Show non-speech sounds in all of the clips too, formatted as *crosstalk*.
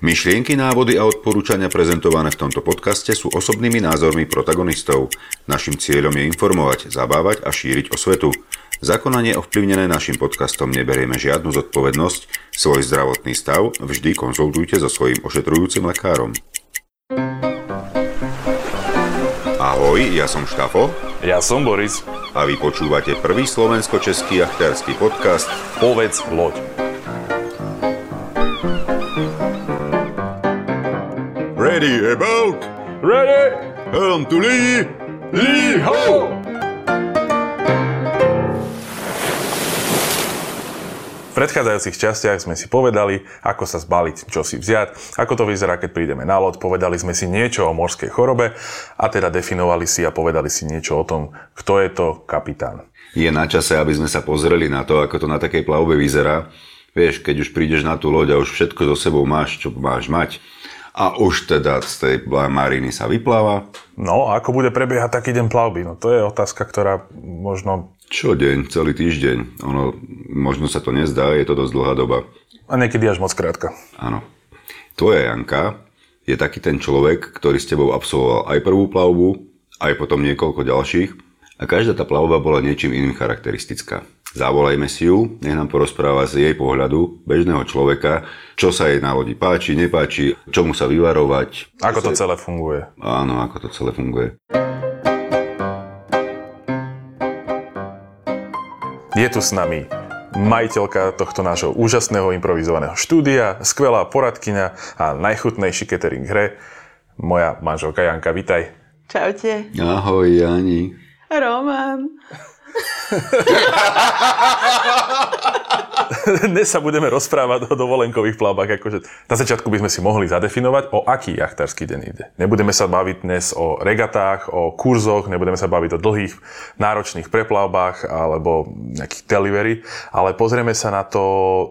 Myšlienky, návody a odporúčania prezentované v tomto podcaste sú osobnými názormi protagonistov. Našim cieľom je informovať, zabávať a šíriť osvetu. Zakonanie ovplyvnené našim podcastom neberieme žiadnu zodpovednosť. Svoj zdravotný stav vždy konzultujte so svojím ošetrujúcim lekárom. Ahoj, ja som Štafo. Ja som Boris. A vy počúvate prvý slovensko-český jachtársky podcast Povedz loď. Ready about? Ready? Helm to lee! Lee ho! V predchádzajúcich častiach sme si povedali, ako sa zbaliť, čo si vziať, ako to vyzerá, keď prídeme na loď, povedali sme si niečo o morskej chorobe a teda definovali si a povedali si niečo o tom, kto je to kapitán. Je na čase, aby sme sa pozreli na to, ako to na takej plavbe vyzerá. Vieš, keď už prídeš na tú loď a už všetko so sebou máš, čo máš mať, a už teda z tej mariny sa vypláva. No a ako bude prebiehať taký deň plavby? No to je otázka, ktorá možno... Čo deň, celý týždeň. Ono, možno sa to nezdá, je to dosť dlhá doba. A niekedy až moc krátka. Áno. Tvoja Janka je taký ten človek, ktorý s tebou absolvoval aj prvú plavbu, aj potom niekoľko ďalších a každá tá plavba bola niečím iným charakteristická. Zavolajme si ju, nech nám porozpráva z jej pohľadu bežného človeka, čo sa jej na lodi páči, nepáči, čomu sa vyvarovať. Ako to celé funguje. Áno, ako to celé funguje. Je tu s nami majiteľka tohto nášho úžasného improvizovaného štúdia, skvelá poradkyňa a najchutnejší catering hre, moja manželka Janka, vitaj. Čaute. Ahoj, Jani. Roman. *laughs* Dnes sa budeme rozprávať o dovolenkových plavbách. Akože na začiatku by sme si mohli zadefinovať, o aký jachtársky deň ide. Nebudeme sa baviť dnes o regatách, o kurzoch, nebudeme sa baviť o dlhých, náročných preplavbách alebo nejakých delivery, ale pozrieme sa na to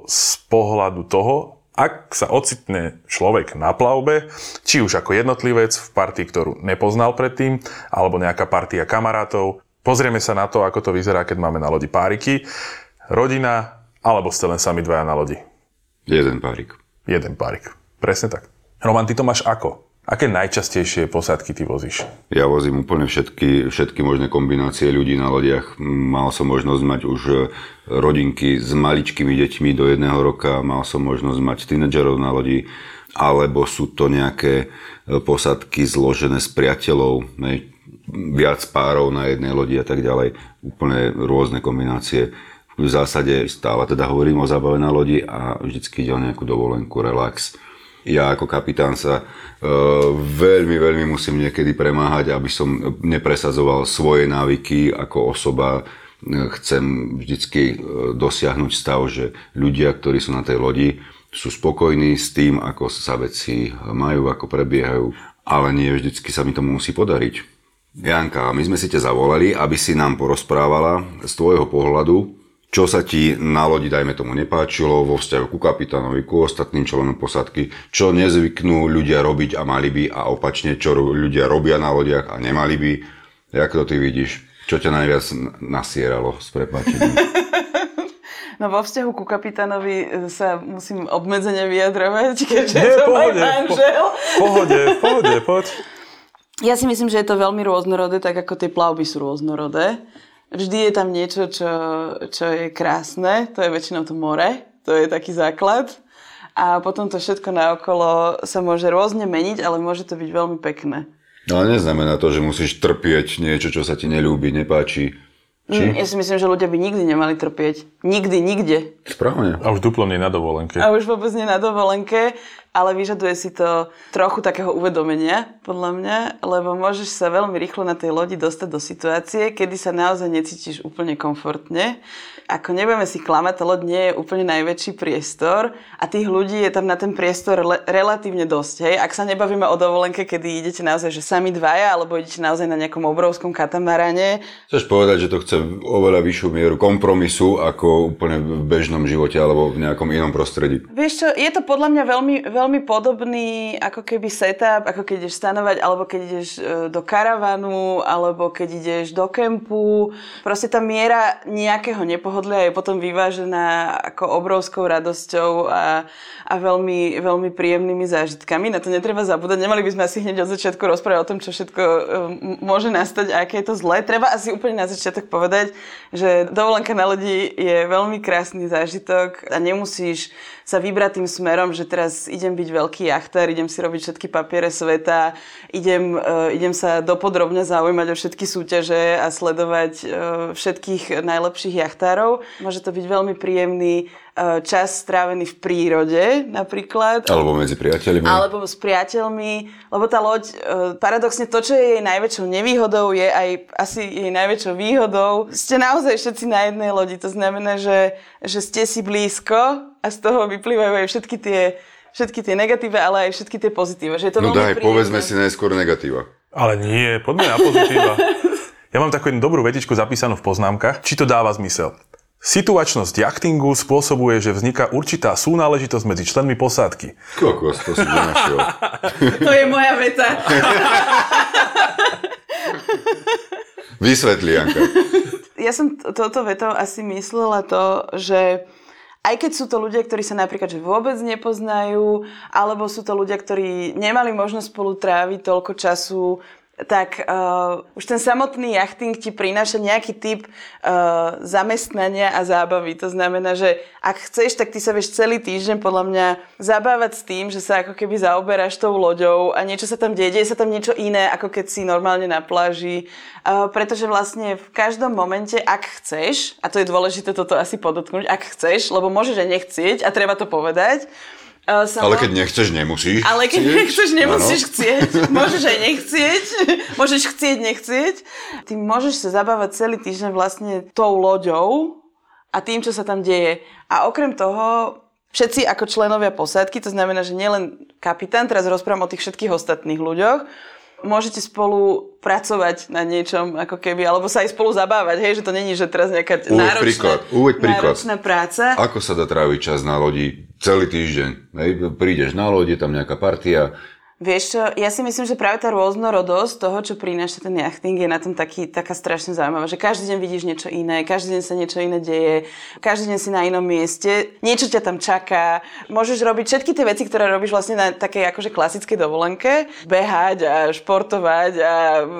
z pohľadu toho, ak sa ocitne človek na plavbe, či už ako jednotlivec v partii, ktorú nepoznal predtým, alebo nejaká partia kamarátov, Pozrieme sa na to, ako to vyzerá, keď máme na lodi páriky. Rodina, alebo ste len sami dvaja na lodi? Jeden párik. Jeden párik. Presne tak. Roman, ty to máš ako? Aké najčastejšie posádky ty vozíš? Ja vozím úplne všetky, všetky možné kombinácie ľudí na lodiach. Mal som možnosť mať už e, rodinky s maličkými deťmi do jedného roka, mal som možnosť mať tínedžerov na lodi, alebo sú to nejaké e, posádky zložené z priateľov, viac párov na jednej lodi a tak ďalej. Úplne rôzne kombinácie. V zásade stále teda hovorím o zábave na lodi a vždycky ide o nejakú dovolenku, relax. Ja ako kapitán sa e, veľmi, veľmi musím niekedy premáhať, aby som nepresadzoval svoje návyky ako osoba. Chcem vždycky e, dosiahnuť stav, že ľudia, ktorí sú na tej lodi, sú spokojní s tým, ako sa veci majú, ako prebiehajú, ale nie vždycky sa mi tomu musí podariť Janka, my sme si ťa zavolali, aby si nám porozprávala z tvojho pohľadu, čo sa ti na lodi, dajme tomu, nepáčilo vo vzťahu ku kapitánovi, ku ostatným členom posádky, čo nezvyknú ľudia robiť a mali by a opačne, čo ľudia robia na lodiach a nemali by. Jak to ty vidíš? Čo ťa najviac nasieralo s prepáčením? *laughs* *laughs* No vo vzťahu ku kapitánovi sa musím obmedzene vyjadrovať, *laughs* keďže Nie, to pohode, manžel. Po, pohode, pohode, poď. Ja si myslím, že je to veľmi rôznorodé, tak ako tie plavby sú rôznorodé. Vždy je tam niečo, čo, čo je krásne, to je väčšinou to more, to je taký základ. A potom to všetko naokolo sa môže rôzne meniť, ale môže to byť veľmi pekné. No, ale neznamená to, že musíš trpieť niečo, čo sa ti nelúbi, nepáči. Či? Mm, ja si myslím, že ľudia by nikdy nemali trpieť. Nikdy, nikde. Správne. A už duplo nie na dovolenke. A už vôbec nie na dovolenke ale vyžaduje si to trochu takého uvedomenia, podľa mňa, lebo môžeš sa veľmi rýchlo na tej lodi dostať do situácie, kedy sa naozaj necítiš úplne komfortne. Ako nebudeme si klamať, tá loď nie je úplne najväčší priestor a tých ľudí je tam na ten priestor le- relatívne dosť. Hej? Ak sa nebavíme o dovolenke, kedy idete naozaj že sami dvaja, alebo idete naozaj na nejakom obrovskom katamarane. Chceš povedať, že to chce oveľa vyššiu mieru kompromisu ako úplne v bežnom živote alebo v nejakom inom prostredí? Vieš čo, je to podľa mňa veľmi, veľmi veľmi podobný ako keby setup, ako keď ideš stanovať, alebo keď ideš e, do karavanu, alebo keď ideš do kempu. Proste tá miera nejakého nepohodlia je potom vyvážená ako obrovskou radosťou a, a veľmi, veľmi príjemnými zážitkami. Na to netreba zabúdať. Nemali by sme asi hneď od začiatku rozprávať o tom, čo všetko e, môže nastať a aké je to zlé. Treba asi úplne na začiatok povedať, že dovolenka na lodi je veľmi krásny zážitok a nemusíš sa vybrať tým smerom, že teraz idem byť veľký jachtár, idem si robiť všetky papiere sveta, idem, uh, idem sa dopodrobne zaujímať o všetky súťaže a sledovať uh, všetkých najlepších jachtárov. Môže to byť veľmi príjemný čas strávený v prírode napríklad. Alebo medzi priateľmi. Alebo s priateľmi, lebo tá loď, paradoxne to, čo je jej najväčšou nevýhodou, je aj asi jej najväčšou výhodou. Ste naozaj všetci na jednej lodi, to znamená, že, že ste si blízko a z toho vyplývajú aj všetky tie, všetky tie negatíva, ale aj všetky tie pozitíva. Že je to no daj, príjemné. povedzme si najskôr negatíva. Ale nie, poďme na pozitíva. *laughs* ja mám takú jednu dobrú vetičku zapísanú v poznámkach, či to dáva zmysel. Situačnosť jachtingu spôsobuje, že vzniká určitá súnáležitosť medzi členmi posádky. Kokos, to si nenašiel. *laughs* to je moja veta. *laughs* Vysvetli, Janka. Ja som toto vetou asi myslela to, že aj keď sú to ľudia, ktorí sa napríklad že vôbec nepoznajú, alebo sú to ľudia, ktorí nemali možnosť spolu tráviť toľko času, tak uh, už ten samotný jachting ti prináša nejaký typ uh, zamestnania a zábavy. To znamená, že ak chceš, tak ty sa vieš celý týždeň podľa mňa zabávať s tým, že sa ako keby zaoberáš tou loďou a niečo sa tam deje, deje sa tam niečo iné, ako keď si normálne na pláži. Uh, pretože vlastne v každom momente, ak chceš, a to je dôležité toto asi podotknúť, ak chceš, lebo môžeš aj nechcieť a treba to povedať, Uh, ale keď nechceš, nemusíš Ale keď chcieť. nechceš, nemusíš ano. chcieť. *laughs* Môžeš aj nechcieť. Môžeš chcieť, nechcieť. Ty môžeš sa zabávať celý týždeň vlastne tou loďou a tým, čo sa tam deje. A okrem toho, všetci ako členovia posádky, to znamená, že nielen kapitán, teraz rozprávam o tých všetkých ostatných ľuďoch, môžete spolu pracovať na niečom, ako keby, alebo sa aj spolu zabávať, hej, že to není, že teraz nejaká Uveď náročná, príklad. Uveď príklad. náročná práca. Ako sa dá tráviť čas na lodi celý týždeň? Hej, prídeš na lodi, tam nejaká partia, Vieš čo, ja si myslím, že práve tá rôznorodosť toho, čo prináša ten jachting, je na tom taký, taká strašne zaujímavá, že každý deň vidíš niečo iné, každý deň sa niečo iné deje, každý deň si na inom mieste, niečo ťa tam čaká, môžeš robiť všetky tie veci, ktoré robíš vlastne na takej akože klasickej dovolenke, behať a športovať a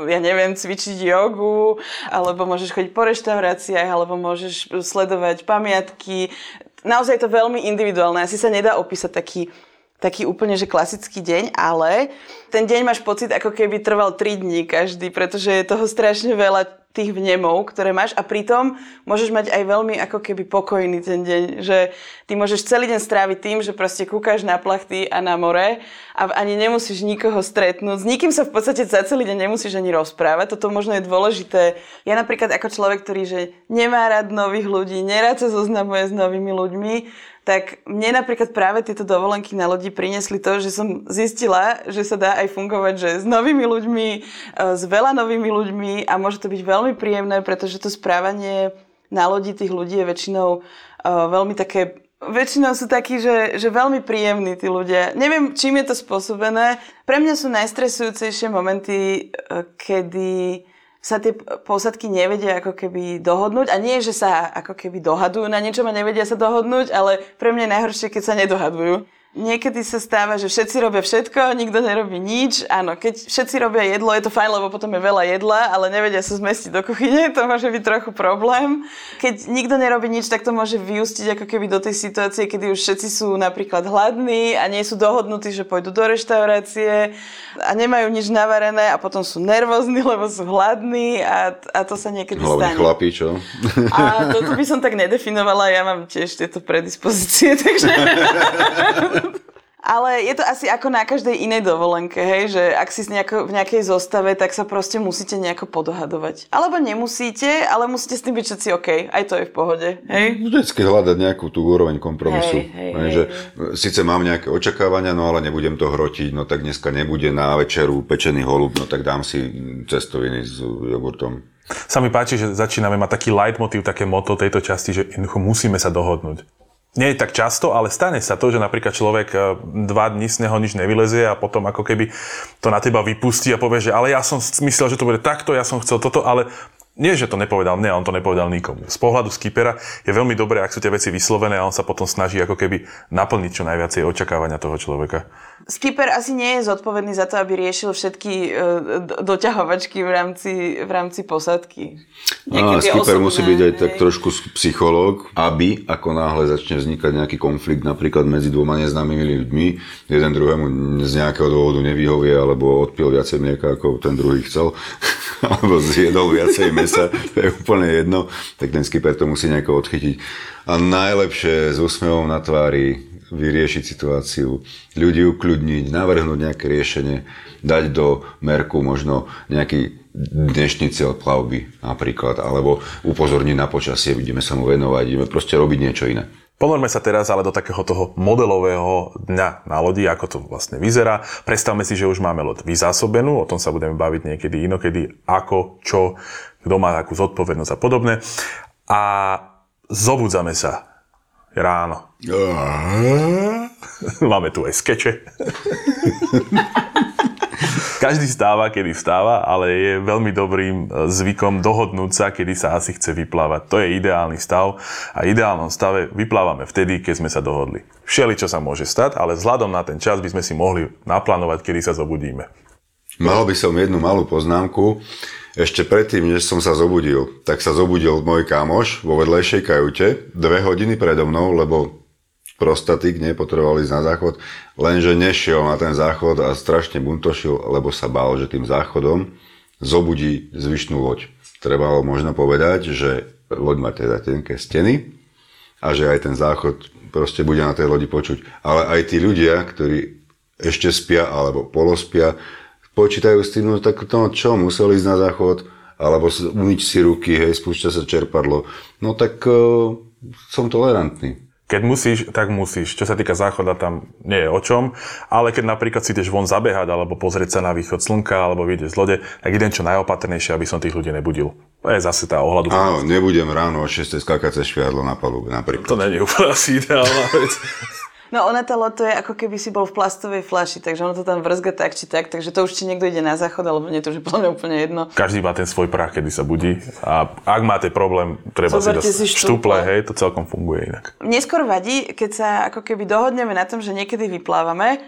ja neviem, cvičiť jogu, alebo môžeš chodiť po reštauráciách, alebo môžeš sledovať pamiatky, naozaj je to veľmi individuálne. Asi sa nedá opísať taký taký úplne, že klasický deň, ale ten deň máš pocit, ako keby trval 3 dní každý, pretože je toho strašne veľa tých vnemov, ktoré máš a pritom môžeš mať aj veľmi ako keby pokojný ten deň, že ty môžeš celý deň stráviť tým, že proste kúkaš na plachty a na more a ani nemusíš nikoho stretnúť. S nikým sa v podstate za celý deň nemusíš ani rozprávať, toto možno je dôležité. Ja napríklad ako človek, ktorý že nemá rád nových ľudí, nerád sa zoznamuje s novými ľuďmi, tak mne napríklad práve tieto dovolenky na lodi priniesli to, že som zistila, že sa dá aj fungovať že s novými ľuďmi, e, s veľa novými ľuďmi a môže to byť veľmi príjemné, pretože to správanie na lodi tých ľudí je väčšinou uh, veľmi také Väčšinou sú takí, že, že veľmi príjemní tí ľudia. Neviem, čím je to spôsobené. Pre mňa sú najstresujúcejšie momenty, e, kedy sa tie posadky nevedia ako keby dohodnúť. A nie, že sa ako keby dohadujú na niečom a nevedia sa dohodnúť, ale pre mňa je najhoršie, keď sa nedohadujú. Niekedy sa stáva, že všetci robia všetko, nikto nerobí nič. Áno, keď všetci robia jedlo, je to fajn, lebo potom je veľa jedla, ale nevedia sa zmestiť do kuchyne, to môže byť trochu problém. Keď nikto nerobí nič, tak to môže vyústiť ako keby do tej situácie, kedy už všetci sú napríklad hladní a nie sú dohodnutí, že pôjdu do reštaurácie a nemajú nič navarené a potom sú nervózni, *laughs* lebo sú hladní a, a to sa niekedy Hlavne stane. chlapí, čo? A toto by som tak nedefinovala, ja mám tiež tieto predispozície, *laughs* takže... *laughs* Ale je to asi ako na každej inej dovolenke, hej, že ak si nejako, v nejakej zostave, tak sa proste musíte nejako podohadovať. Alebo nemusíte, ale musíte s tým byť všetci OK, aj to je v pohode, hej. Vždycky hľadať nejakú tú úroveň kompromisu. Hej, hej, hej, že síce mám nejaké očakávania, no ale nebudem to hrotiť, no tak dneska nebude na večeru pečený holub, no tak dám si cestoviny s jogurtom. Sa mi páči, že začíname mať taký leitmotiv, také moto tejto časti, že jednoducho musíme sa dohodnúť nie je tak často, ale stane sa to, že napríklad človek e, dva dní z neho nič nevylezie a potom ako keby to na teba vypustí a povie, že ale ja som myslel, že to bude takto, ja som chcel toto, ale nie, že to nepovedal mne, on to nepovedal nikomu. Z pohľadu skipera je veľmi dobré, ak sú tie veci vyslovené a on sa potom snaží ako keby naplniť čo najviacej očakávania toho človeka. Skipper asi nie je zodpovedný za to, aby riešil všetky uh, doťahovačky v rámci, v rámci posadky. No, skipper musí byť aj tak trošku psychológ, aby ako náhle začne vznikať nejaký konflikt napríklad medzi dvoma neznámymi ľuďmi, jeden druhému z nejakého dôvodu nevyhovie alebo odpil viacej mlieka, ako ten druhý chcel, *laughs* alebo zjedol viacej mesa, to je úplne jedno, tak ten skipper to musí nejako odchytiť. A najlepšie s úsmevom na tvári vyriešiť situáciu, ľudí ukľudniť, navrhnúť nejaké riešenie, dať do merku možno nejaký dnešný cieľ plavby napríklad, alebo upozorniť na počasie, ideme sa mu venovať, ideme proste robiť niečo iné. Ponorme sa teraz ale do takého toho modelového dňa na lodi, ako to vlastne vyzerá. Predstavme si, že už máme loď vyzásobenú, o tom sa budeme baviť niekedy inokedy, ako, čo, kto má akú zodpovednosť a podobne. A zobudzame sa ráno. *laughs* Máme tu aj skeče. *laughs* Každý stáva, kedy vstáva, ale je veľmi dobrým e, zvykom dohodnúť sa, kedy sa asi chce vyplávať. To je ideálny stav a ideálnom stave vyplávame vtedy, keď sme sa dohodli. Všeli, čo sa môže stať, ale vzhľadom na ten čas by sme si mohli naplánovať, kedy sa zobudíme. Mal by som jednu malú poznámku. Ešte predtým, než som sa zobudil, tak sa zobudil môj kamoš vo vedlejšej kajute dve hodiny predo mnou, lebo prostatik nepotreboval ísť na záchod, lenže nešiel na ten záchod a strašne buntošil, lebo sa bál, že tým záchodom zobudí zvyšnú loď. Trebalo možno povedať, že loď má teda tenké steny a že aj ten záchod proste bude na tej lodi počuť. Ale aj tí ľudia, ktorí ešte spia alebo polospia, počítajú s tým, no tak to čo, musel ísť na záchod, alebo umyť si ruky, hej, spúšťa sa čerpadlo. No tak uh, som tolerantný. Keď musíš, tak musíš. Čo sa týka záchoda, tam nie je o čom. Ale keď napríklad si ideš von zabehať, alebo pozrieť sa na východ slnka, alebo vidieť z lode, tak idem čo najopatrnejšie, aby som tých ľudí nebudil. To je zase tá ohľadu. Áno, nebudem ráno o 6. skákať šviadlo na palube napríklad. To je úplne asi ideálna vec. *laughs* No ona tá loto je ako keby si bol v plastovej flaši, takže ono to tam vrzga tak či tak, takže to už či niekto ide na záchod, alebo nie, to už je podľa mňa úplne jedno. Každý má ten svoj prach, kedy sa budí a ak máte problém, treba Zoberte si dať štuple, hej, to celkom funguje inak. Neskôr vadí, keď sa ako keby dohodneme na tom, že niekedy vyplávame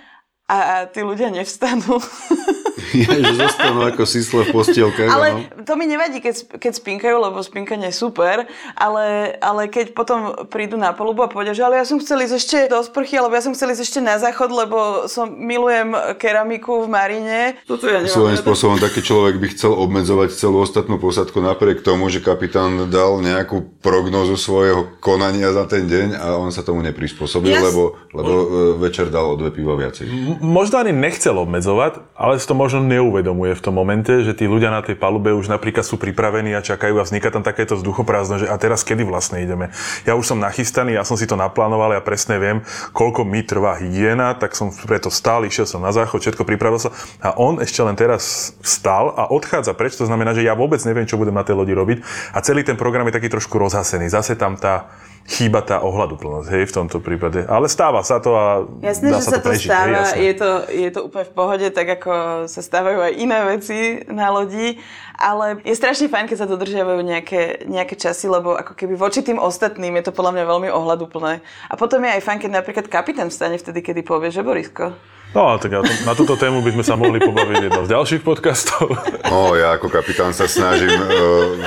a, a tí ľudia nevstanú. *laughs* Ja, že zostanú ako sísle v postielke. Ale no. to mi nevadí, keď, keď spinkajú, lebo spinkanie je super, ale, ale keď potom prídu na polubu a povedia, že ale ja som chcel ísť ešte do sprchy, alebo ja som chcel ísť ešte na záchod, lebo som milujem keramiku v Marine. Toto ja neviem. Svojím spôsobom taký človek by chcel obmedzovať celú ostatnú posadku napriek tomu, že kapitán dal nejakú prognozu svojho konania za ten deň a on sa tomu neprispôsobil, yes. lebo, lebo e, večer dal o dve piva viacej. Možno ani nechcel obmedzovať, ale si to možno neuvedomuje v tom momente, že tí ľudia na tej palube už napríklad sú pripravení a čakajú a vzniká tam takéto vzduchoprázdno, že a teraz kedy vlastne ideme. Ja už som nachystaný, ja som si to naplánoval, ja presne viem, koľko mi trvá hygiena, tak som preto stál, išiel som na záchod, všetko pripravil sa a on ešte len teraz vstal a odchádza preč, to znamená, že ja vôbec neviem, čo budem na tej lodi robiť a celý ten program je taký trošku rozhasený. Zase tam tá chýba tá ohľaduplnosť, hej, v tomto prípade. Ale stáva sa to a Jasné, dá že sa, to, to prežiť, stáva, hej, je, to, je to úplne v pohode, tak ako sa stávajú aj iné veci na lodi, ale je strašne fajn, keď sa dodržiavajú nejaké, nejaké časy, lebo ako keby voči tým ostatným je to podľa mňa veľmi ohľaduplné. A potom je aj fajn, keď napríklad kapitán vstane vtedy, kedy povie, že Borisko, No, tak na túto tému by sme sa mohli pobaviť jedno z ďalších podcastov. No, ja ako kapitán sa snažím uh,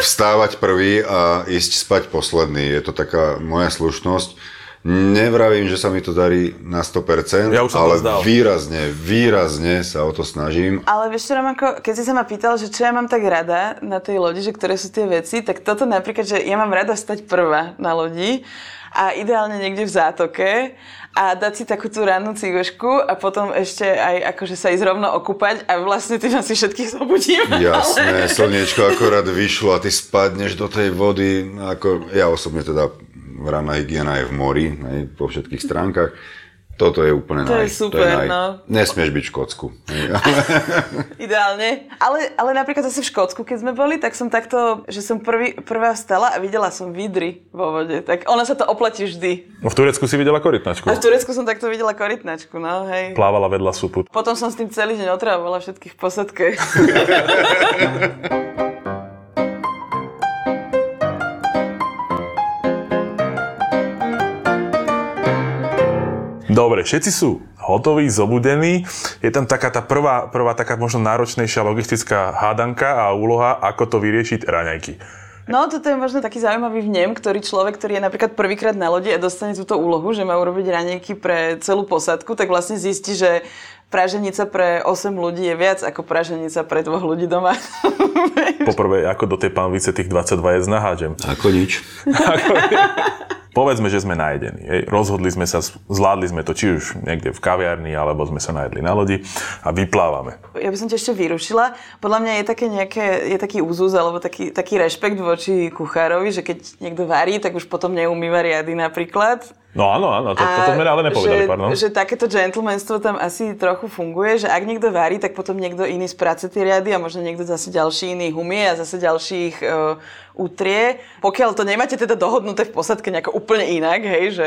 vstávať prvý a ísť spať posledný. Je to taká moja slušnosť. Nevravím, že sa mi to darí na 100%, ja ale výrazne, výrazne sa o to snažím. Ale vieš čo, Romanko, keď si sa ma pýtal, že čo ja mám tak rada na tej lodi, že ktoré sú tie veci, tak toto napríklad, že ja mám rada stať prvá na lodi a ideálne niekde v zátoke a dať si takú tú rannú cigošku a potom ešte aj akože sa ísť rovno okúpať a vlastne tým asi všetkých zobudíme. Jasné, ale... slniečko akorát vyšlo a ty spadneš do tej vody, ako ja osobne teda ranná hygiena je v mori, aj po všetkých stránkach. Toto je úplne To naj, je super, no. Nesmieš byť v Škótsku. *laughs* Ideálne. Ale, ale napríklad zase v Škótsku, keď sme boli, tak som takto, že som prvý, prvá vstala a videla som vidry vo vode. Tak ona sa to oplatí vždy. No v Turecku si videla korytnačku. A v Turecku som takto videla korytnačku, no hej. Plávala vedľa súpu. Potom som s tým celý deň otravovala všetkých v posadke. *laughs* Dobre, všetci sú hotoví, zobudení. Je tam taká tá prvá, prvá taká možno náročnejšia logistická hádanka a úloha, ako to vyriešiť raňajky. No, toto je možno taký zaujímavý vnem, ktorý človek, ktorý je napríklad prvýkrát na lodi a dostane túto úlohu, že má urobiť ranejky pre celú posadku, tak vlastne zistí, že praženica pre 8 ľudí je viac ako praženica pre dvoch ľudí doma. Poprvé, ako do tej pánvice tých 22 jedz nahážem. Ako nič. *laughs* *laughs* Povedzme, že sme najedení. Hej. Rozhodli sme sa, zvládli sme to či už niekde v kaviarni, alebo sme sa najedli na lodi a vyplávame. Ja by som ťa ešte vyrušila. Podľa mňa je, také nejaké, je taký úzus alebo taký, taký rešpekt voči kuchárovi, že keď niekto varí, tak už potom neumýva riady napríklad. No áno, áno, to, toto sme ale nepovedali, že, pardon. že takéto gentlemanstvo tam asi trochu funguje, že ak niekto varí, tak potom niekto iný sprace tie riady a možno niekto zase ďalší iný humie a zase ďalších uh, utrie. Pokiaľ to nemáte teda dohodnuté v posadke nejako úplne inak, hej, že...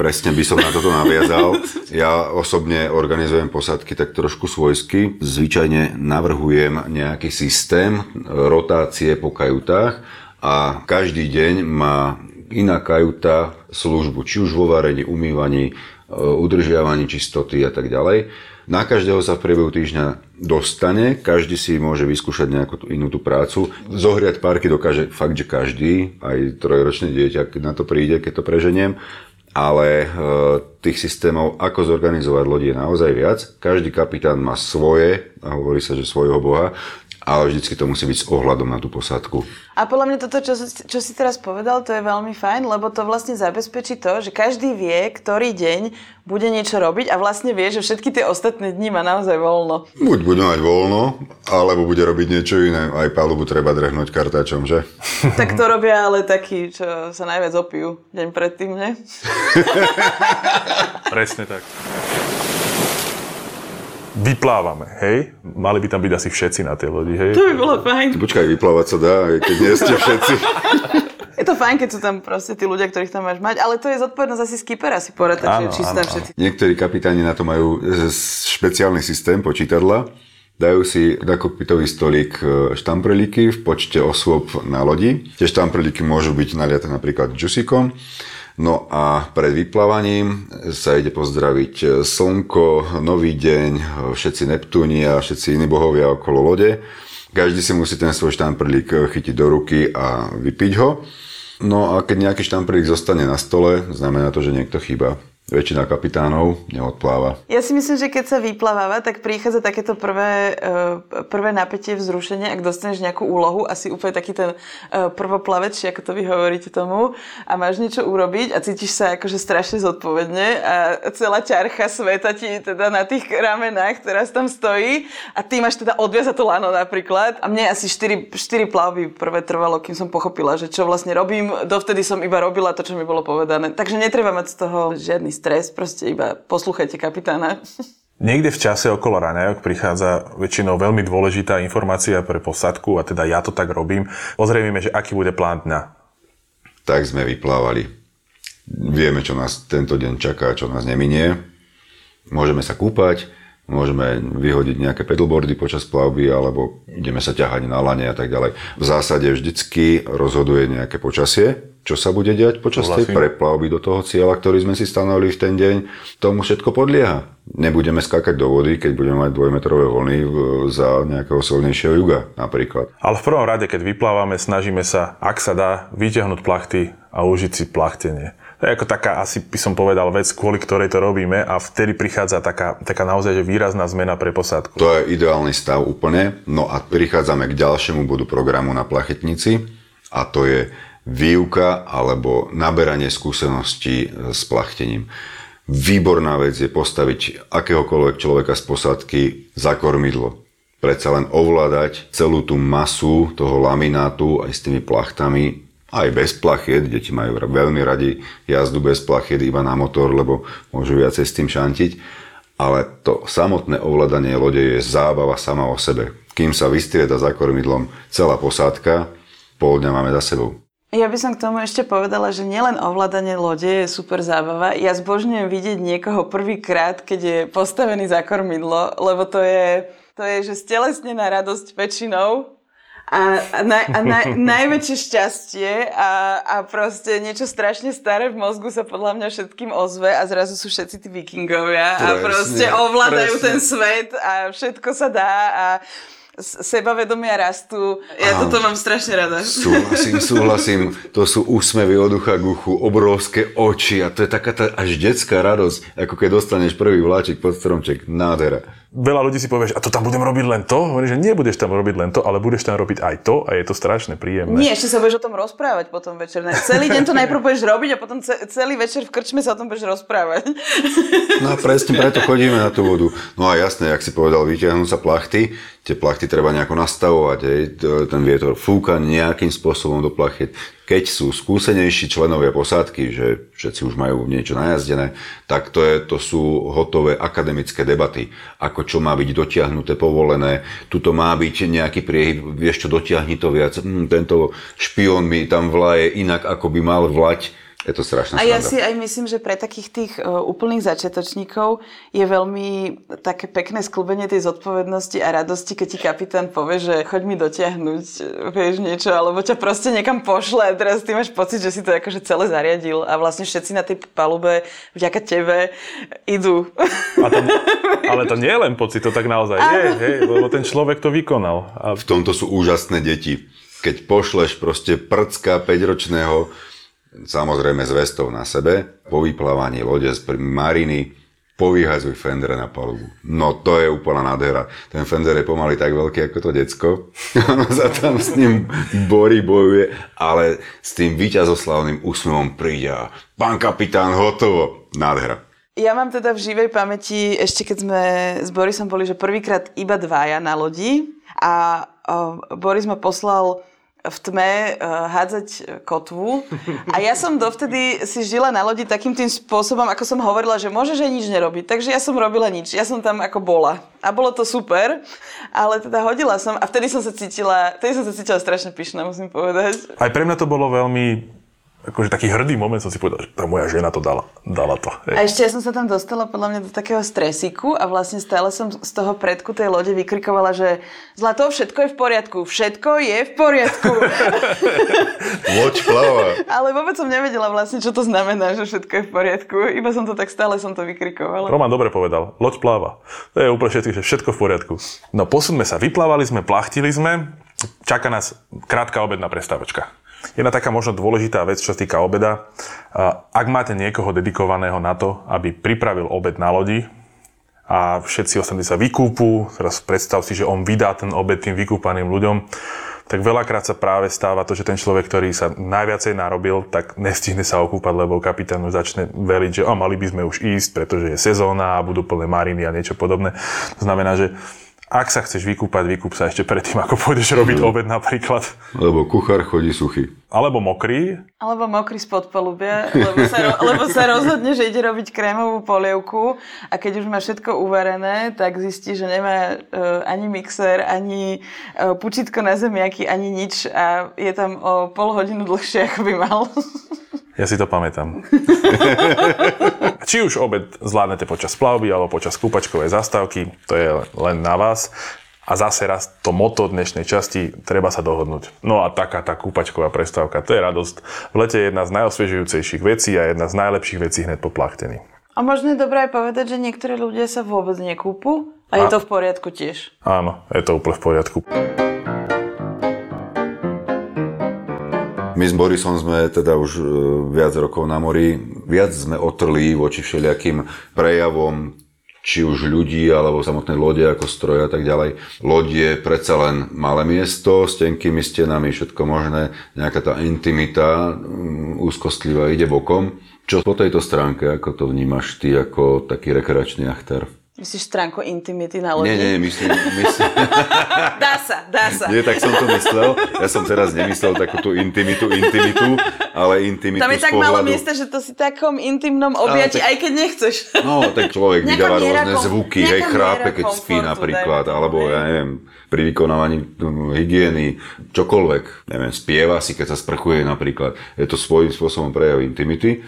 Presne by som na toto naviazal. Ja osobne organizujem posadky tak trošku svojsky. Zvyčajne navrhujem nejaký systém rotácie po kajutách a každý deň má iná kajuta službu, či už vo varení, umývaní, e, udržiavaní čistoty a tak ďalej. Na každého sa v priebehu týždňa dostane, každý si môže vyskúšať nejakú tú inú tú prácu. Zohriať parky dokáže fakt, že každý, aj trojročné dieťa, na to príde, keď to preženiem. Ale e, tých systémov, ako zorganizovať lodi je naozaj viac. Každý kapitán má svoje, a hovorí sa, že svojho boha, ale vždycky to musí byť s ohľadom na tú posádku. A podľa mňa toto, čo, čo si teraz povedal, to je veľmi fajn, lebo to vlastne zabezpečí to, že každý vie, ktorý deň bude niečo robiť a vlastne vie, že všetky tie ostatné dni má naozaj voľno. Buď bude mať voľno, alebo bude robiť niečo iné. Aj palubu treba drehnúť kartáčom, že? *laughs* tak to robia ale takí, čo sa najviac opijú deň predtým, ne? Presne tak vyplávame, hej? Mali by tam byť asi všetci na tej lodi, hej? To by bolo fajn. Počkaj, vyplávať sa dá, aj keď nie ste všetci. *laughs* Je to fajn, keď sú tam proste tí ľudia, ktorých tam máš mať, ale to je zodpovednosť asi skipera si porať, takže čistá všetci. Niektorí kapitáni na to majú špeciálny systém počítadla. Dajú si na kokpitový stolík e, štamprelíky v počte osôb na lodi. Tie štamprelíky môžu byť naliaté napríklad džusikom No a pred vyplávaním sa ide pozdraviť slnko, nový deň, všetci Neptúni a všetci iní bohovia okolo lode. Každý si musí ten svoj štamprlík chytiť do ruky a vypiť ho. No a keď nejaký štamprlík zostane na stole, znamená to, že niekto chýba väčšina kapitánov neodpláva. Ja si myslím, že keď sa vypláva, tak prichádza takéto prvé, e, prvé napätie, vzrušenie, ak dostaneš nejakú úlohu, asi úplne taký ten e, prvoplavec, ako to vy hovoríte tomu, a máš niečo urobiť a cítiš sa akože strašne zodpovedne a celá ťarcha sveta ti teda na tých ramenách teraz tam stojí a ty máš teda odviazať to lano napríklad. A mne asi 4, 4 plavby prvé trvalo, kým som pochopila, že čo vlastne robím. Dovtedy som iba robila to, čo mi bolo povedané. Takže netreba mať z toho žiadny stres, proste iba poslúchajte kapitána. Niekde v čase okolo raňajok prichádza väčšinou veľmi dôležitá informácia pre posadku a teda ja to tak robím. Ozrejmime, že aký bude plán dňa. Tak sme vyplávali. Vieme, čo nás tento deň čaká, čo nás neminie. Môžeme sa kúpať, môžeme vyhodiť nejaké pedalboardy počas plavby alebo ideme sa ťahať na lane a tak ďalej. V zásade vždycky rozhoduje nejaké počasie, čo sa bude diať počas tej preplavby do toho cieľa, ktorý sme si stanovili v ten deň, tomu všetko podlieha. Nebudeme skákať do vody, keď budeme mať dvojmetrové vlny za nejakého silnejšieho juga napríklad. Ale v prvom rade, keď vyplávame, snažíme sa, ak sa dá, vyťahnuť plachty a užiť si plachtenie. To je ako taká, asi by som povedal, vec, kvôli ktorej to robíme a vtedy prichádza taká, taká naozaj že výrazná zmena pre posádku. To je ideálny stav úplne. No a prichádzame k ďalšiemu bodu programu na plachetnici a to je výuka alebo naberanie skúseností s plachtením. Výborná vec je postaviť akéhokoľvek človeka z posádky za kormidlo. Predsa len ovládať celú tú masu toho laminátu aj s tými plachtami aj bez plachiet, deti majú veľmi radi jazdu bez plachiet iba na motor, lebo môžu viacej s tým šantiť. Ale to samotné ovládanie lode je zábava sama o sebe. Kým sa vystrieda za kormidlom celá posádka, pol dňa máme za sebou. Ja by som k tomu ešte povedala, že nielen ovládanie lode je super zábava. Ja zbožňujem vidieť niekoho prvýkrát, keď je postavený za kormidlo, lebo to je, to je že stelesnená radosť väčšinou a, a, naj, a naj, *laughs* najväčšie šťastie a, a proste niečo strašne staré v mozgu sa podľa mňa všetkým ozve a zrazu sú všetci tí vikingovia presne, a proste ovládajú presne. ten svet a všetko sa dá a sebavedomia rastú. Ja Áno. toto mám strašne rada. Súhlasím, súhlasím. To sú úsmevy od ucha k uchu, obrovské oči a to je taká tá až detská radosť, ako keď dostaneš prvý vláčik pod stromček. Nádhera veľa ľudí si povie, že a to tam budem robiť len to. Hovorí, že nebudeš tam robiť len to, ale budeš tam robiť aj to a je to strašne príjemné. Nie, ešte sa budeš o tom rozprávať potom večer. Celý deň to *laughs* najprv budeš robiť a potom celý večer v krčme sa o tom budeš rozprávať. *laughs* No a presne preto chodíme na tú vodu. No a jasné, jak si povedal, vyťahnú sa plachty, tie plachty treba nejako nastavovať, hej. ten vietor fúka nejakým spôsobom do plachet keď sú skúsenejší členovia posádky, že všetci už majú niečo najazdené, tak to, je, to sú hotové akademické debaty, ako čo má byť dotiahnuté, povolené, tuto má byť nejaký priehyb, vieš čo, dotiahni to viac, hm, tento špión mi tam vlaje inak, ako by mal vlať, je to strašná A ja si aj myslím, že pre takých tých uh, úplných začiatočníkov je veľmi také pekné sklubenie tej zodpovednosti a radosti, keď ti kapitán povie, že choď mi dotiahnuť, vieš niečo, alebo ťa proste niekam pošle a teraz ty máš pocit, že si to akože celé zariadil a vlastne všetci na tej palube vďaka tebe idú. A to, ale to nie je len pocit, to tak naozaj je, hej, lebo ten človek to vykonal. A... V tomto sú úžasné deti. Keď pošleš proste prcka 5-ročného samozrejme s vestou na sebe, po vyplávaní lode z mariny, povyhazuj Fendere na palubu. No to je úplná nádhera. Ten Fender je pomaly tak veľký ako to decko. *laughs* Ono sa tam s ním borí, bojuje, ale s tým víťazoslavným úsmevom príde a pán kapitán, hotovo. Nádhera. Ja mám teda v živej pamäti, ešte keď sme s Borisom boli, že prvýkrát iba dvaja na lodi a Boris ma poslal v tme uh, hádzať kotvu. A ja som dovtedy si žila na lodi takým tým spôsobom, ako som hovorila, že môžeš aj nič nerobiť. Takže ja som robila nič. Ja som tam ako bola. A bolo to super, ale teda hodila som a vtedy som sa cítila, vtedy som sa cítila strašne pyšná, musím povedať. Aj pre mňa to bolo veľmi akože taký hrdý moment som si povedal, že tá moja žena to dala, dala to. Hej. A ešte ja som sa tam dostala podľa mňa do takého stresiku a vlastne stále som z toho predku tej lode vykrikovala, že Zlato, všetko je v poriadku, všetko je v poriadku. *laughs* Loď pláva. Ale vôbec som nevedela vlastne, čo to znamená, že všetko je v poriadku. Iba som to tak stále som to vykrikovala. Roman dobre povedal, loď pláva. To je úplne všetko, že všetko v poriadku. No posuňme sa, vyplávali sme, plachtili sme, čaká nás krátka obedná prestávočka. Jedna taká možno dôležitá vec, čo sa týka obeda. Ak máte niekoho dedikovaného na to, aby pripravil obed na lodi a všetci ostatní sa vykúpu, teraz predstav si, že on vydá ten obed tým vykúpaným ľuďom, tak veľakrát sa práve stáva to, že ten človek, ktorý sa najviacej narobil, tak nestihne sa okúpať, lebo kapitán už začne veriť, že oh, mali by sme už ísť, pretože je sezóna a budú plné mariny a niečo podobné. To znamená, že ak sa chceš vykúpať, vykúp sa ešte predtým, ako pôjdeš robiť mm. obed napríklad. Lebo kuchár chodí suchý. Alebo mokrý. Alebo mokrý spod polubia, lebo sa, lebo sa rozhodne, že ide robiť krémovú polievku a keď už má všetko uvarené, tak zistí, že nemá uh, ani mixer, ani uh, pučitko na zemiaky, ani nič a je tam o pol hodinu dlhšie, ako by mal. *laughs* Ja si to pamätám. *laughs* Či už obed zvládnete počas plavby alebo počas kúpačkovej zastávky, to je len na vás. A zase raz to moto dnešnej časti, treba sa dohodnúť. No a taká tá kúpačková prestávka, to je radosť. V lete je jedna z najosviežujúcejších vecí a jedna z najlepších vecí hneď po plachtení. A možno je dobré aj povedať, že niektorí ľudia sa vôbec nekúpu a, a je to v poriadku tiež. Áno, je to úplne v poriadku. My s Borisom sme teda už e, viac rokov na mori. Viac sme otrli voči všelijakým prejavom či už ľudí, alebo samotné lode ako stroje a tak ďalej. Loď je predsa len malé miesto s tenkými stenami, všetko možné, nejaká tá intimita mm, úzkostlivá ide bokom. Čo po tejto stránke, ako to vnímaš ty ako taký rekreačný achtár? Myslíš stránku intimity na lodi? Nie, nie, myslím, myslím... *laughs* Dá sa, dá sa. Nie, tak som to myslel. Ja som teraz nemyslel takú tú intimitu, intimitu, ale intimitu Tam je tak pohľadu... miesta, že to si takom intimnom objati, tak- aj keď nechceš. No, tak človek vydáva rôzne zvuky, hej, chrápe, keď spí napríklad, alebo ja neviem, pri vykonávaní mm, hygieny, čokoľvek, neviem, spieva si, keď sa sprchuje napríklad. Je to svojím spôsobom prejav intimity,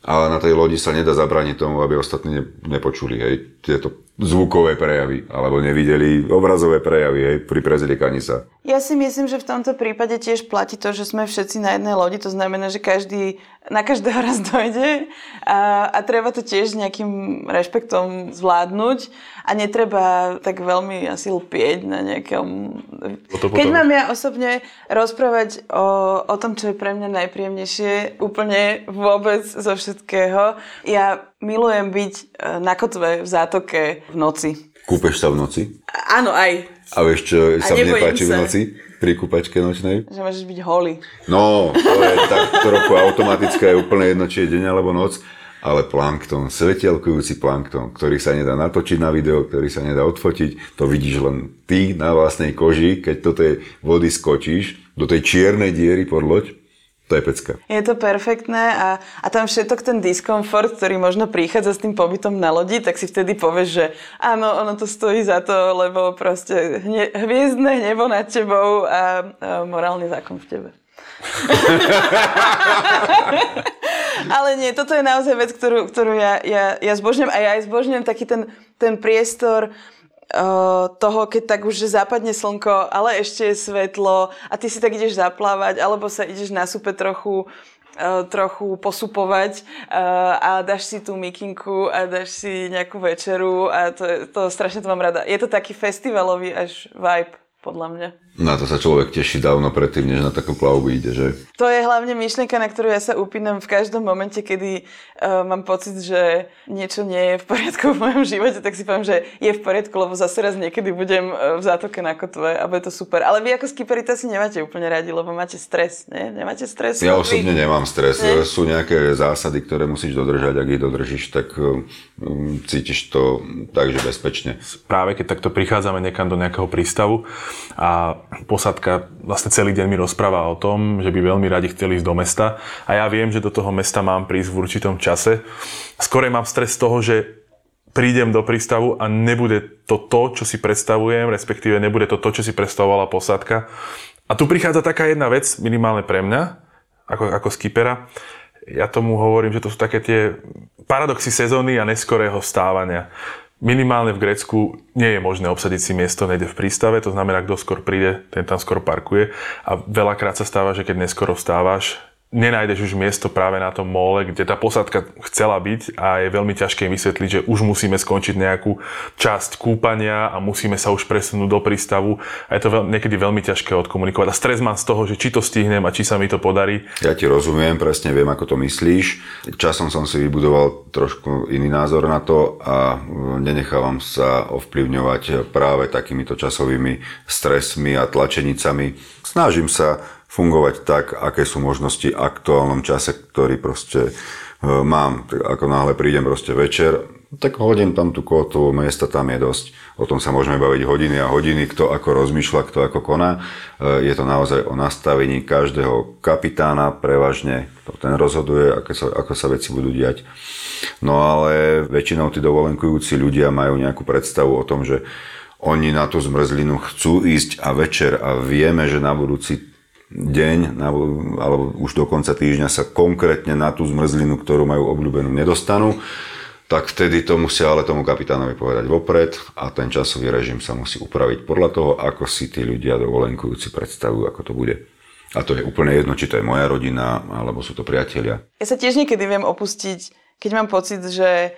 ale na tej lodi sa nedá zabrániť tomu, aby ostatní ne- nepočuli, hej, tieto zvukové prejavy, alebo nevideli obrazové prejavy, hej, pri prezliekaní sa. Ja si myslím, že v tomto prípade tiež platí to, že sme všetci na jednej lodi, to znamená, že každý na každého raz dojde a, a treba to tiež nejakým rešpektom zvládnuť a netreba tak veľmi asi lpieť na nejakom... Keď potom- mám ja osobne rozprávať o, o tom, čo je pre mňa najpríjemnejšie, úplne vôbec zo všetkého, ja milujem byť e, na kotve v zátoke v noci. Kúpeš sa v noci? Áno, aj. A vieš, čo sa mne páči v sa. noci? Pri kúpačke nočnej? Že môžeš byť holý. No, to je tak trochu automatické, je úplne jedno, či je deň alebo noc, ale plankton, svetelkujúci plankton, ktorý sa nedá natočiť na video, ktorý sa nedá odfotiť, to vidíš len ty na vlastnej koži, keď do tej vody skočíš, do tej čiernej diery pod loď, to je pecka. Je to perfektné a, a tam všetok ten diskomfort, ktorý možno prichádza s tým pobytom na lodi, tak si vtedy povieš, že áno, ono to stojí za to, lebo proste hne, hviezdne nebo nad tebou a, a morálny zákon v tebe. *laughs* Ale nie, toto je naozaj vec, ktorú, ktorú ja, ja, ja zbožňujem a ja aj zbožňujem taký ten, ten priestor uh, toho, keď tak už že zapadne slnko, ale ešte je svetlo a ty si tak ideš zaplávať, alebo sa ideš na súpe trochu trochu posupovať a dáš si tú mikinku a dáš si nejakú večeru a to, to strašne to mám rada. Je to taký festivalový až vibe, podľa mňa. Na to sa človek teší dávno predtým, než na takú plavbu ide, že? To je hlavne myšlienka, na ktorú ja sa upínam v každom momente, kedy uh, mám pocit, že niečo nie je v poriadku v mojom živote, tak si poviem, že je v poriadku, lebo zase raz niekedy budem uh, v zátoke na kotve a bude to super. Ale vy ako skiperi to asi nemáte úplne radi, lebo máte stres, nie? Nemáte stres? Ja Vy- osobne nemám stres. Nie? Sú nejaké zásady, ktoré musíš dodržať. Ak ich dodržíš, tak um, cítiš to tak, že bezpečne. práve keď takto prichádzame niekam do nejakého prístavu a posadka vlastne celý deň mi rozpráva o tom, že by veľmi radi chceli ísť do mesta a ja viem, že do toho mesta mám prísť v určitom čase. Skorej mám stres z toho, že prídem do prístavu a nebude to to, čo si predstavujem, respektíve nebude to to, čo si predstavovala posádka. A tu prichádza taká jedna vec, minimálne pre mňa, ako, ako skipera. Ja tomu hovorím, že to sú také tie paradoxy sezóny a neskorého vstávania. Minimálne v Grécku nie je možné obsadiť si miesto nejde v prístave, to znamená, kto skôr príde, ten tam skôr parkuje. A veľakrát sa stáva, že keď neskoro vstávaš, nenájdeš už miesto práve na tom mole, kde tá posádka chcela byť a je veľmi ťažké vysvetliť, že už musíme skončiť nejakú časť kúpania a musíme sa už presunúť do prístavu a je to veľ, niekedy veľmi ťažké odkomunikovať. A stres mám z toho, že či to stihnem a či sa mi to podarí. Ja ti rozumiem, presne viem, ako to myslíš. Časom som si vybudoval trošku iný názor na to a mm, nenechávam sa ovplyvňovať práve takýmito časovými stresmi a tlačenicami. Snažím sa fungovať tak, aké sú možnosti v aktuálnom čase, ktorý proste e, mám. Tak Ako náhle prídem proste večer, tak hodím tam tú kotvu, miesta tam je dosť. O tom sa môžeme baviť hodiny a hodiny, kto ako rozmýšľa, kto ako koná. E, Je to naozaj o nastavení každého kapitána, prevažne, to ten rozhoduje, ako sa, ako sa veci budú diať. No ale väčšinou tí dovolenkujúci ľudia majú nejakú predstavu o tom, že oni na tú zmrzlinu chcú ísť a večer a vieme, že na budúci deň alebo už do konca týždňa sa konkrétne na tú zmrzlinu, ktorú majú obľúbenú, nedostanú, tak vtedy to musia ale tomu kapitánovi povedať vopred a ten časový režim sa musí upraviť podľa toho, ako si tí ľudia dovolenkujúci predstavujú, ako to bude. A to je úplne jedno, či to je moja rodina, alebo sú to priatelia. Ja sa tiež niekedy viem opustiť, keď mám pocit, že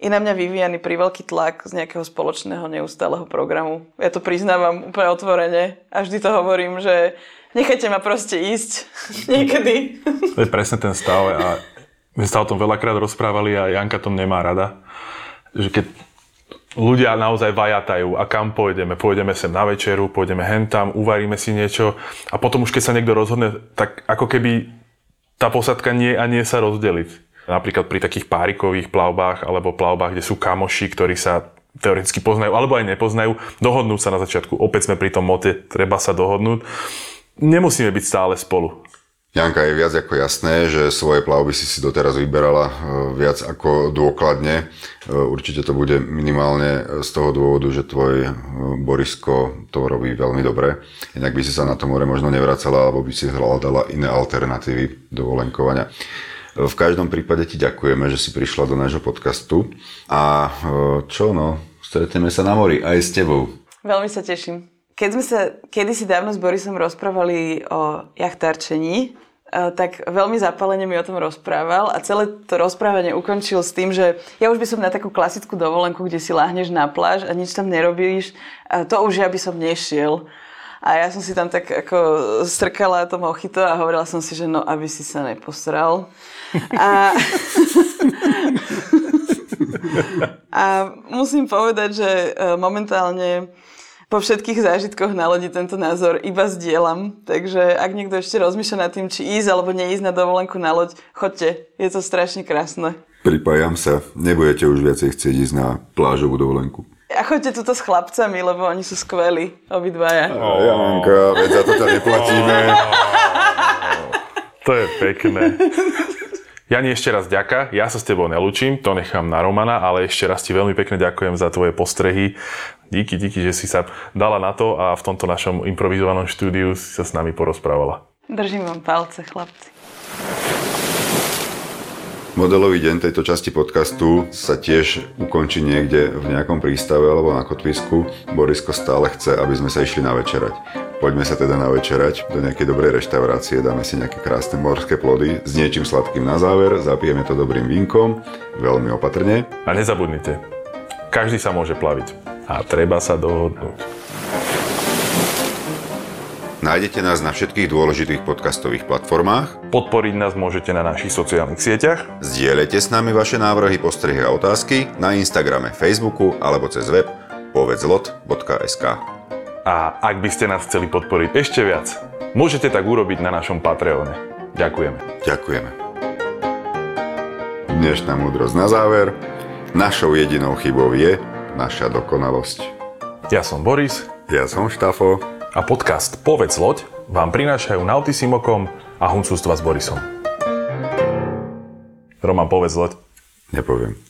je na mňa vyvíjaný priveľký tlak z nejakého spoločného neustáleho programu. Ja to priznávam úplne otvorene a vždy to hovorím, že nechajte ma proste ísť *laughs* niekedy. To je presne ten stav a my sa o tom veľakrát rozprávali a Janka tom nemá rada. Že keď ľudia naozaj vajatajú a kam pôjdeme, pôjdeme sem na večeru, pôjdeme hentam, uvaríme si niečo a potom už keď sa niekto rozhodne, tak ako keby tá posadka nie a nie sa rozdeliť. Napríklad pri takých párikových plavbách alebo plavbách, kde sú kamoši, ktorí sa teoreticky poznajú alebo aj nepoznajú, dohodnúť sa na začiatku. Opäť sme pri tom mote, treba sa dohodnúť. Nemusíme byť stále spolu. Janka, je viac ako jasné, že svoje plavby si si doteraz vyberala e, viac ako dôkladne. E, určite to bude minimálne z toho dôvodu, že tvoj e, Borisko to robí veľmi dobre. Inak by si sa na to more možno nevracala, alebo by si hľadala iné alternatívy dovolenkovania. V každom prípade ti ďakujeme, že si prišla do nášho podcastu. A čo no, stretneme sa na mori aj s tebou. Veľmi sa teším. Keď sme sa kedysi dávno s Borisom rozprávali o jachtarčení, eh, tak veľmi zapálene mi o tom rozprával a celé to rozprávanie ukončil s tým, že ja už by som na takú klasickú dovolenku, kde si láhneš na pláž a nič tam nerobíš, to už ja by som nešiel. A ja som si tam tak ako strkala to mochito a hovorila som si, že no, aby si sa neposral. A, *laughs* a musím povedať, že eh, momentálne po všetkých zážitkoch na lodi tento názor iba zdieľam. Takže ak niekto ešte rozmýšľa nad tým, či ísť alebo neísť na dovolenku na loď, chodte. Je to strašne krásne. Pripájam sa. Nebudete už viacej chcieť ísť na plážovú dovolenku. A chodte tuto s chlapcami, lebo oni sú skvelí, obidvaja. Oh. Janka, veď za to ťa neplatíme. *laughs* To je pekné. *laughs* Jani, ešte raz ďaka. Ja sa s tebou nelúčim, to nechám na Romana, ale ešte raz ti veľmi pekne ďakujem za tvoje postrehy. Díky, díky, že si sa dala na to a v tomto našom improvizovanom štúdiu si sa s nami porozprávala. Držím vám palce, chlapci. Modelový deň tejto časti podcastu sa tiež ukončí niekde v nejakom prístave alebo na kotvisku. Borisko stále chce, aby sme sa išli na večerať. Poďme sa teda na večerať do nejakej dobrej reštaurácie, dáme si nejaké krásne morské plody s niečím sladkým na záver, zapijeme to dobrým vínkom, veľmi opatrne. A nezabudnite, každý sa môže plaviť a treba sa dohodnúť. Nájdete nás na všetkých dôležitých podcastových platformách. Podporiť nás môžete na našich sociálnych sieťach. Zdieľajte s nami vaše návrhy, postrehy a otázky na Instagrame, Facebooku alebo cez web povedzlot.sk. A ak by ste nás chceli podporiť ešte viac, môžete tak urobiť na našom Patreone. Ďakujeme. Ďakujeme. Dnešná múdrosť na záver. Našou jedinou chybou je naša dokonalosť. Ja som Boris. Ja som Štafo a podcast Povedz loď vám prinášajú Nautisimokom a Huncústva s Borisom. Roman, povedz loď. Nepoviem.